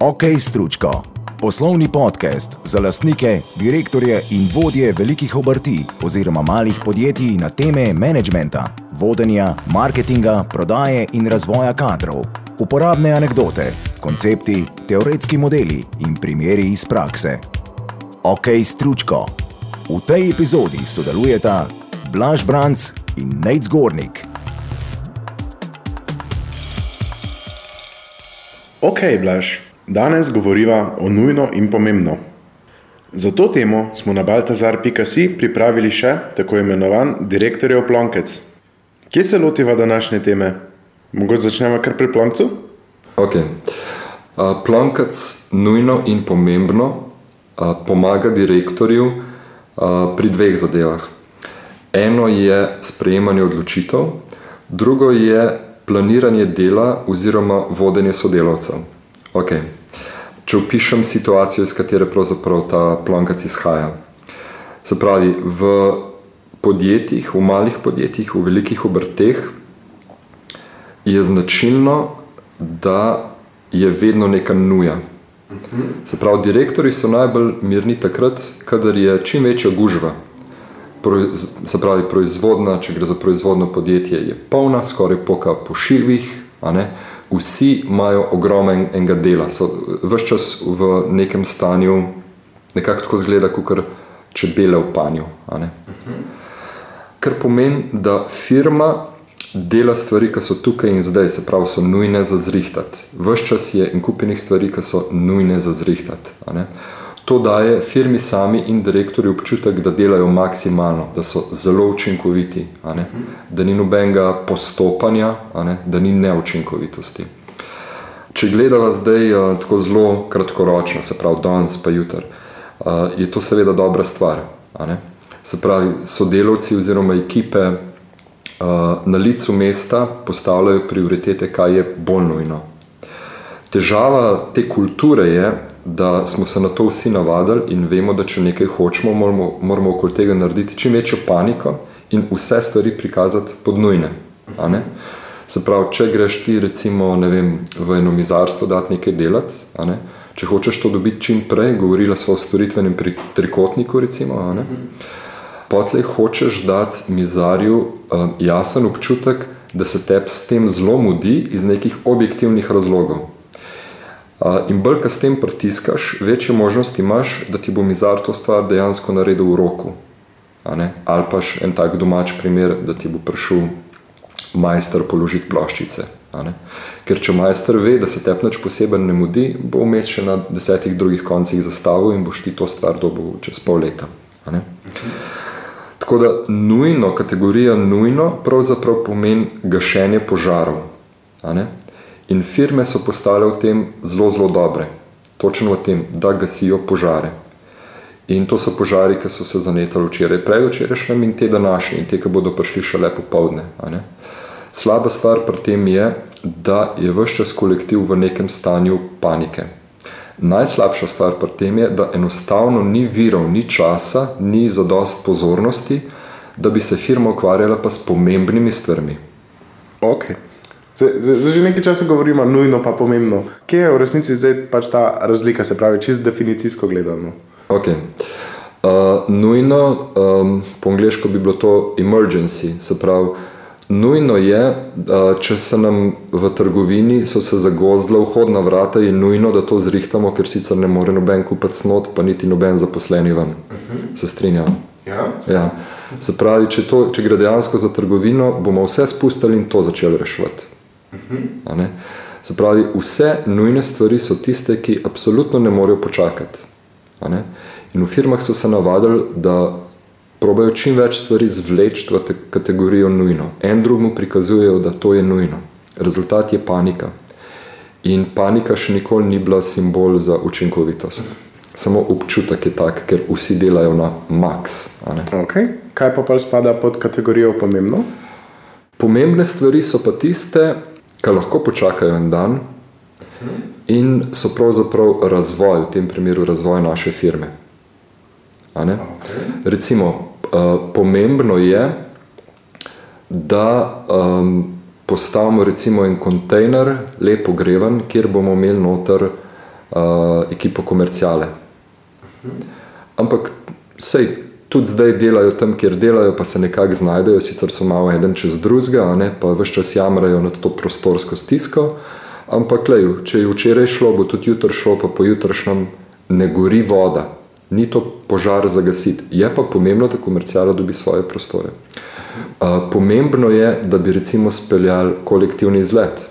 OK Stručko, poslovni podcast za lastnike, direktorje in vodje velikih obrti oziroma malih podjetij na teme menedžmenta, vodenja, marketinga, prodaje in razvoja kadrov. Uporabne anekdote, koncepti, teoretski modeli in primeri iz prakse. OK Stručko. V tej epizodi sodelujeta Blaž Branc in Nate Zgornik. Ok, Blaž, danes govoriva o nujno in pomembno. Za to temo smo na baltazar.si pripravili še tako imenovan direktorjev plonkec. Kje se lotiva današnje teme? Mogoče začnemo kar pri ploncu? Ok. Plonkec nujno in pomembno pomaga direktorju pri dveh zadevah. Eno je sprejemanje odločitev, drugo je planiranje dela oziroma vodenje sodelavcev. Okay. Če opišem situacijo, iz katere pravzaprav ta plonkac izhaja. Se pravi, v podjetjih, v malih podjetjih, v velikih obrteh je značilno, da je vedno neka nuja. Se pravi, direktori so najbolj mirni takrat, kadar je čim večja gužva. Se pravi, proizvodna, če gre za proizvodno podjetje, je polna, skoraj poka po šivih, vsi imajo ogromen enega dela, so vse čas v nekem stanju, nekako tako zgleda, kot čebele v panju. Kar pomeni, da firma dela stvari, ki so tukaj in zdaj, se pravi, so nujne za zrihtati. Ves čas je in kupenih stvari, ki so nujne za zrihtati. To daje firmi sami in direktorju občutek, da delajo maksimalno, da so zelo učinkoviti, da ni nobenega postopanja, da ni neučinkovitosti. Če gledamo zdaj tako zelo kratkoročno, se pravi danes pa jutr, je to seveda dobra stvar. Se pravi, sodelavci oziroma ekipe na licu mesta postavljajo prioritete, kaj je bolj nujno. Težava te kulture je, da smo se na to vsi navadili in vemo, da če nekaj hočemo, moramo, moramo okoli tega narediti čim večjo paniko in vse stvari prikazati pod nujne. Se pravi, če greš ti recimo vem, v eno mizarstvo dati nekaj delati, ne? če hočeš to dobiti čim prej, govorila smo o storitvenem trikotniku recimo, potlej hočeš dati mizarju um, jasen občutek, da se tebi s tem zelo mudi iz nekih objektivnih razlogov. In bolj, ko s tem pritiskaš, večje možnosti imaš, da ti bo mizar to stvar dejansko naredil v roku. Ali pa še en tak domač primer, da ti bo prišel majster položiti ploščice. Ker če majster ve, da se tebi nič posebej ne mudi, bo vmes še na desetih drugih koncih zastavil in boš ti to stvar dobil čez pol leta. Tako da nujno, kategorija nujno, pravzaprav pomeni gašenje požarov. In firme so postale v tem zelo, zelo dobre, točno v tem, da gasijo požare. In to so požari, ki so se zanetali včeraj, predvčerajšnjem in te današnje, in te, ki bodo prišli šele popovdne. Slaba stvar pri tem je, da je vse čas kolektiv v nekem stanju panike. Najslabša stvar pri tem je, da enostavno ni virov, ni časa, ni zadost pozornosti, da bi se firma ukvarjala pa s pomembnimi stvarmi. Ok. Zdaj že nekaj časa govorimo, nujno pa pomembno. Kje je v resnici zdaj pač ta razlika, se pravi, čist definicijsko gledano? Ok. Uh, nujno, um, po angliško bi bilo to emergency, se pravi, Nujno je, če se nam v trgovini so se zagozdila vhodna vrata, je nujno, da to zrihtamo, ker sicer ne more noben kupiti snot, pa niti noben zaposleni ven. Uh -huh. Se strinjam. Ja. Ja. Se pravi, če, to, če gre dejansko za trgovino, bomo vse spustili in to začeli reševati. Uh -huh. Se pravi, vse nujne stvari so tiste, ki absolutno ne morejo počakati. In v firmah so se navadili, da probajo čim več stvari zvleči v kategorijo nujno. En drugemu prikazujejo, da to je nujno. Rezultat je panika. In panika še nikoli ni bila simbol za učinkovitost. Samo občutek je tak, ker vsi delajo na max. Okay. Kaj pa pa spada pod kategorijo pomembno? Pomembne stvari so pa tiste, ki lahko počakajo en dan in so pravzaprav razvoj, v tem primeru razvoj naše firme. Okay. Recimo, uh, pomembno je, da um, postavimo recimo en kontejner, lepo greven, kjer bomo imeli noter uh, ekipo komercijale. Ampak sej, tudi zdaj delajo tam, kjer delajo, pa se nekako znajdejo, sicer so malo eden čez drugega, pa vse čas jamrajo nad to prostorsko stisko. Ampak, lej, če je včeraj šlo, bo tudi jutri šlo, pa pojutrišnjem ne gori voda. Ni to požar za gasiti. Je pa pomembno, da komercijala dobi svoje prostore. Pomembno je, da bi recimo speljali kolektivni izlet.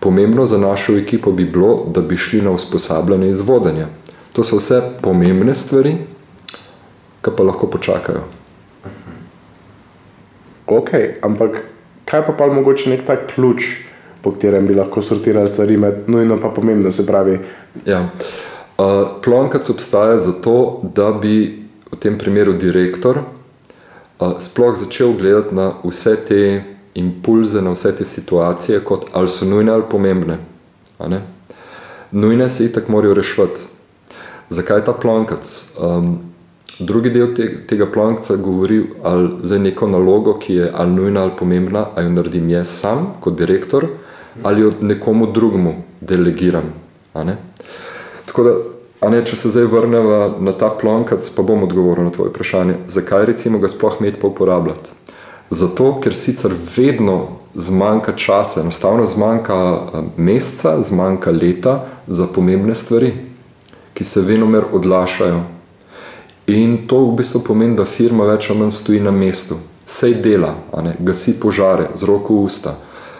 Pomembno za našo ekipo bi bilo, da bi šli na usposabljanje izvodenja. To so vse pomembne stvari, ki pa lahko počakajo. Ok, ampak kaj pa pa mogoče nek tak ključ, po katerem bi lahko sortirali stvari med nujno pa pomembno, se pravi? Ja. Uh, Plonkac obstaja zato, da bi v tem primeru direktor uh, sploh začel gledati na vse te impulze, na vse te situacije, kot ali so nujne ali pomembne. Nujne se itak morajo rešiti. Zakaj ta plonkac? Um, drugi del te, tega plonkaca govori ali za neko nalogo, ki je ali nujna ali pomembna, ali jo naredim jaz sam kot direktor, ali jo nekomu drugemu delegiram. Tako da, ne, če se zdaj vrnemo na ta plonkac, pa bom odgovoril na tvoje vprašanje, zakaj recimo ga sploh imeti pa uporabljati. Zato, ker sicer vedno zmanjka časa, enostavno zmanjka eh, meseca, zmanjka leta za pomembne stvari ki se venomer odlašajo. In to v bistvu pomeni, da firma več ali manj stoji na mestu, sej dela, gasi požare z roko v usta.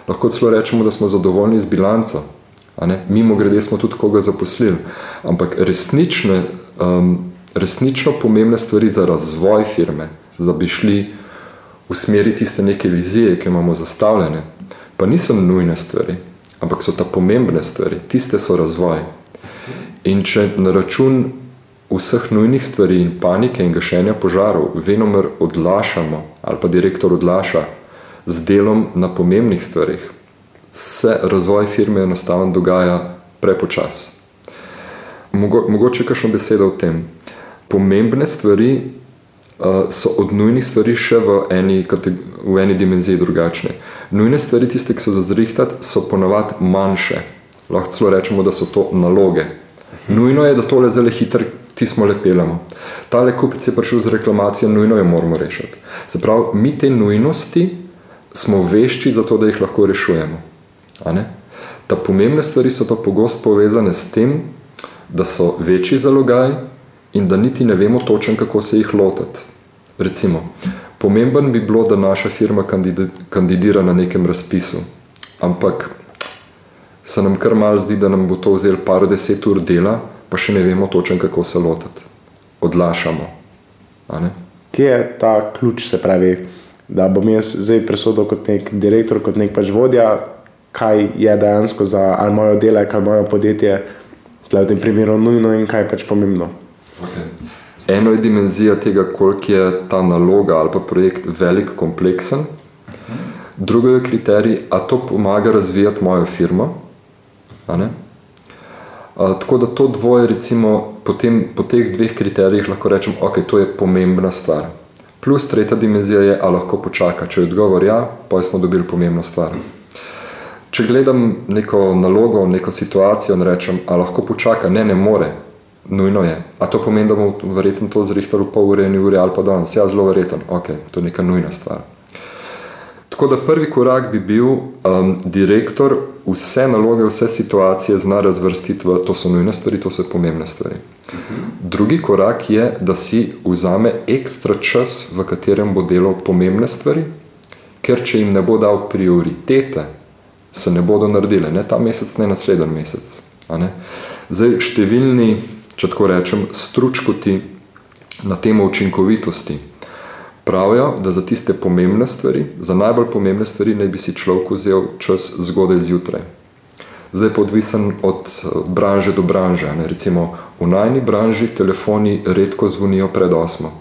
Lahko celo rečemo, da smo zadovoljni z bilanco. Mimo grede smo tudi koga zaposlili. Ampak resnične, um, resnično pomembne stvari za razvoj firme, da bi šli v smeri tiste neke vizije, ki imamo zastavljene, pa niso nujne stvari, ampak so ta pomembne stvari, tiste so razvoj. In če na račun vseh nujnih stvari in panike in gašenja požarov venomer odlašamo ali pa direktor odlaša z delom na pomembnih stvarih, se razvoj firme enostavno dogaja prepočas. Mogo, mogoče kakšno besedo o tem. Pomembne stvari uh, so od nujnih stvari še v eni, v eni dimenziji drugačne. Nujne stvari, tiste, ki so za zrihtati, so ponavadi manjše. Lahko celo rečemo, da so to naloge, Nujno je, da tole zelo hitro ti smo lepelamo. Tale kupec je prišel z reklamacijo, nujno jo moramo rešiti. Se pravi, mi te nujnosti smo vešči za to, da jih lahko rešujemo. Ta pomembne stvari so pa pogosto povezane s tem, da so večji zalogaj in da niti ne vemo točen, kako se jih lotiti. Recimo, pomemben bi bilo, da naša firma kandidira na nekem razpisu, ampak se nam kar mal zdi, da nam bo to vzelo par deset ur dela, pa še ne vemo točno, kako se lotiti. Odlašamo. Kje je ta ključ, se pravi, da bom jaz zdaj presodil kot nek direktor, kot nek pač vodja, kaj je dejansko za ali moje delo, kaj moje podjetje, v tem primeru nujno in kaj je pač pomembno. Okay. Eno je dimenzija tega, koliko je ta naloga ali pa projekt velik, kompleksen. Drugo je kriterij, a to pomaga razvijati mojo firmo. Tako da to dvoje, recimo, potem, po teh dveh kriterijih lahko rečem, okay, to je pomembna stvar. Plus tretja dimenzija je, ali lahko počaka. Če je odgovor ja, pa smo dobili pomembno stvar. Če gledam neko nalogo, neko situacijo in rečem, ali lahko počaka, ne, ne more, nujno je. A to pomeni, da bomo verjetno to zrihtali v pol ure, eni uri ali pa danes? Ja, zelo verjetno. Ok, to je neka nujna stvar. Tako da prvi korak bi bil um, direktor vse naloge, vse situacije zna razvrstiti v to so nujne stvari, to so pomembne stvari. Drugi korak je, da si vzame ekstra čas, v katerem bo delal pomembne stvari, ker če jim ne bo dal prioritete, se ne bodo naredile, ne ta mesec, ne naslednji mesec. Zdaj, številni, če tako rečem, stručkoti na temo učinkovitosti. Pravijo, da za tiste pomembne stvari, za najbolj pomembne stvari, naj bi si človek vzel čas zgodaj zjutraj. Zdaj pa odvisen od eh, branže do branže. Ne? Recimo v najni branži telefoni redko zvonijo pred osmo.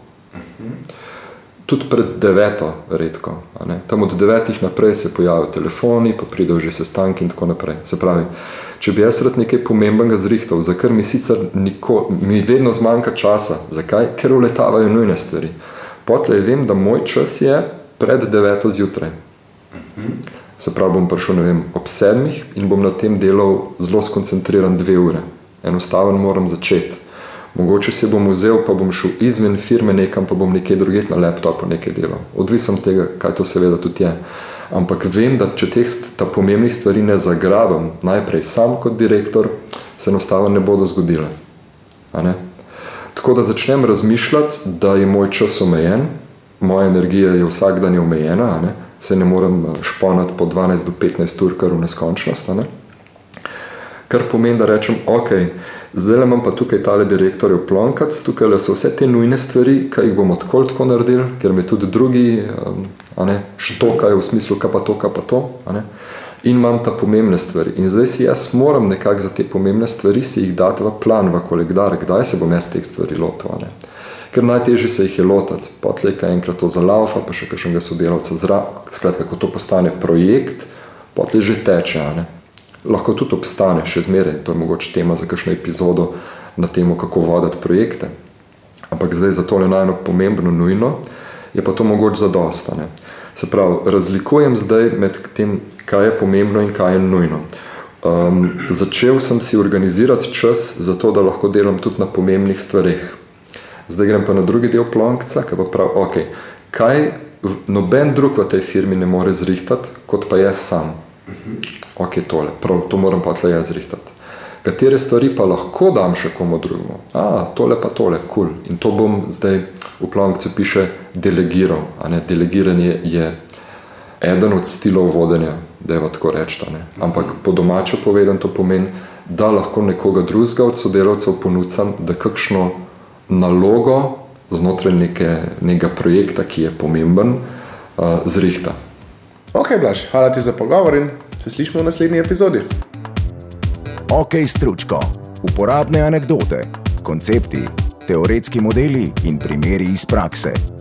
Tudi pred deveto redko. Tam od devetih naprej se pojavijo telefoni, pa pridejo že sestanki in tako naprej. Se pravi, če bi jaz rad nekaj pomembnega zrihtal, za kar mi sicer niko, mi vedno zmanjka časa. Zakaj? Ker uletavajo nujne stvari. Potlej vem, da moj čas je pred 9. zjutraj. Se pravi, bom prišel vem, ob 7. in bom na tem delal zelo skoncentriran dve ure. enostavno moram začeti. Mogoče si bom vzel, pa bom šel izven firme nekam, pa bom nekaj drugega na laptopu nekaj delal. Odvisno od tega, kaj to seveda tudi je. Ampak vem, da če teh pomembnih stvari ne zagrabam, najprej sam kot direktor, se enostavno ne bodo zgodile. Tako da začnem razmišljati, da je moj čas omejen, moja energija je vsak dan omejena, ne? se ne morem eh, šponati po 12 do 15 ur, kar v neskončnost. Ne? Kar pomeni, da rečem, ok, zdaj imam pa tukaj tale direktorjev plonkac, tukaj so vse te nujne stvari, ki jih bomo tako tako naredili, ker me tudi drugi ne, štokajo v smislu, kaj pa to, kaj pa to. In imam ta pomembne stvari. In zdaj si jaz moram nekako za te pomembne stvari si jih dati v plan, v kolegdar, kdaj se bom jaz teh stvari lotil ker najtežje se jih je lotiti. Potlej, enkrat to zalaufa, pa še kakšnega sodelavca zraven. Skratka, ko to postane projekt, potlej že teče. Lahko tudi obstane, še zmeraj. To je mogoče tema za kakšno epizodo na temo, kako voditi projekte. Ampak zdaj za tole najno pomembno, nujno, je pa to mogoče zadostane. Se pravi, razlikujem zdaj med tem, kaj je pomembno in kaj je nujno. Um, začel sem si organizirati čas za to, da lahko delam tudi na pomembnih stvareh. Zdaj grem pa na drugi del plonkca, ki pa pravi, ok, kaj noben drug v tej firmi ne more zrihtati, kot pa jaz sam. Ok, tole, prav, to moram pa tle jaz zrihtati. Katere stvari pa lahko dam še komu drugemu? A, tole pa tole, kul. Cool. In to bom zdaj v plonkcu piše delegiral. Delegiranje je eden od stilov vodenja, da je tako rečta. Ampak po domače povedan to pomeni, da lahko nekoga drugega od sodelavcev ponucam, da kakšno nalogo znotraj neke, nekega projekta, ki je pomemben, uh, zrihta. Ok, Blaž, hvala ti za pogovor in se slišimo v naslednji epizodi. Ok, stručko. Uporabne anekdote, koncepti, teoretski modeli in primeri iz prakse.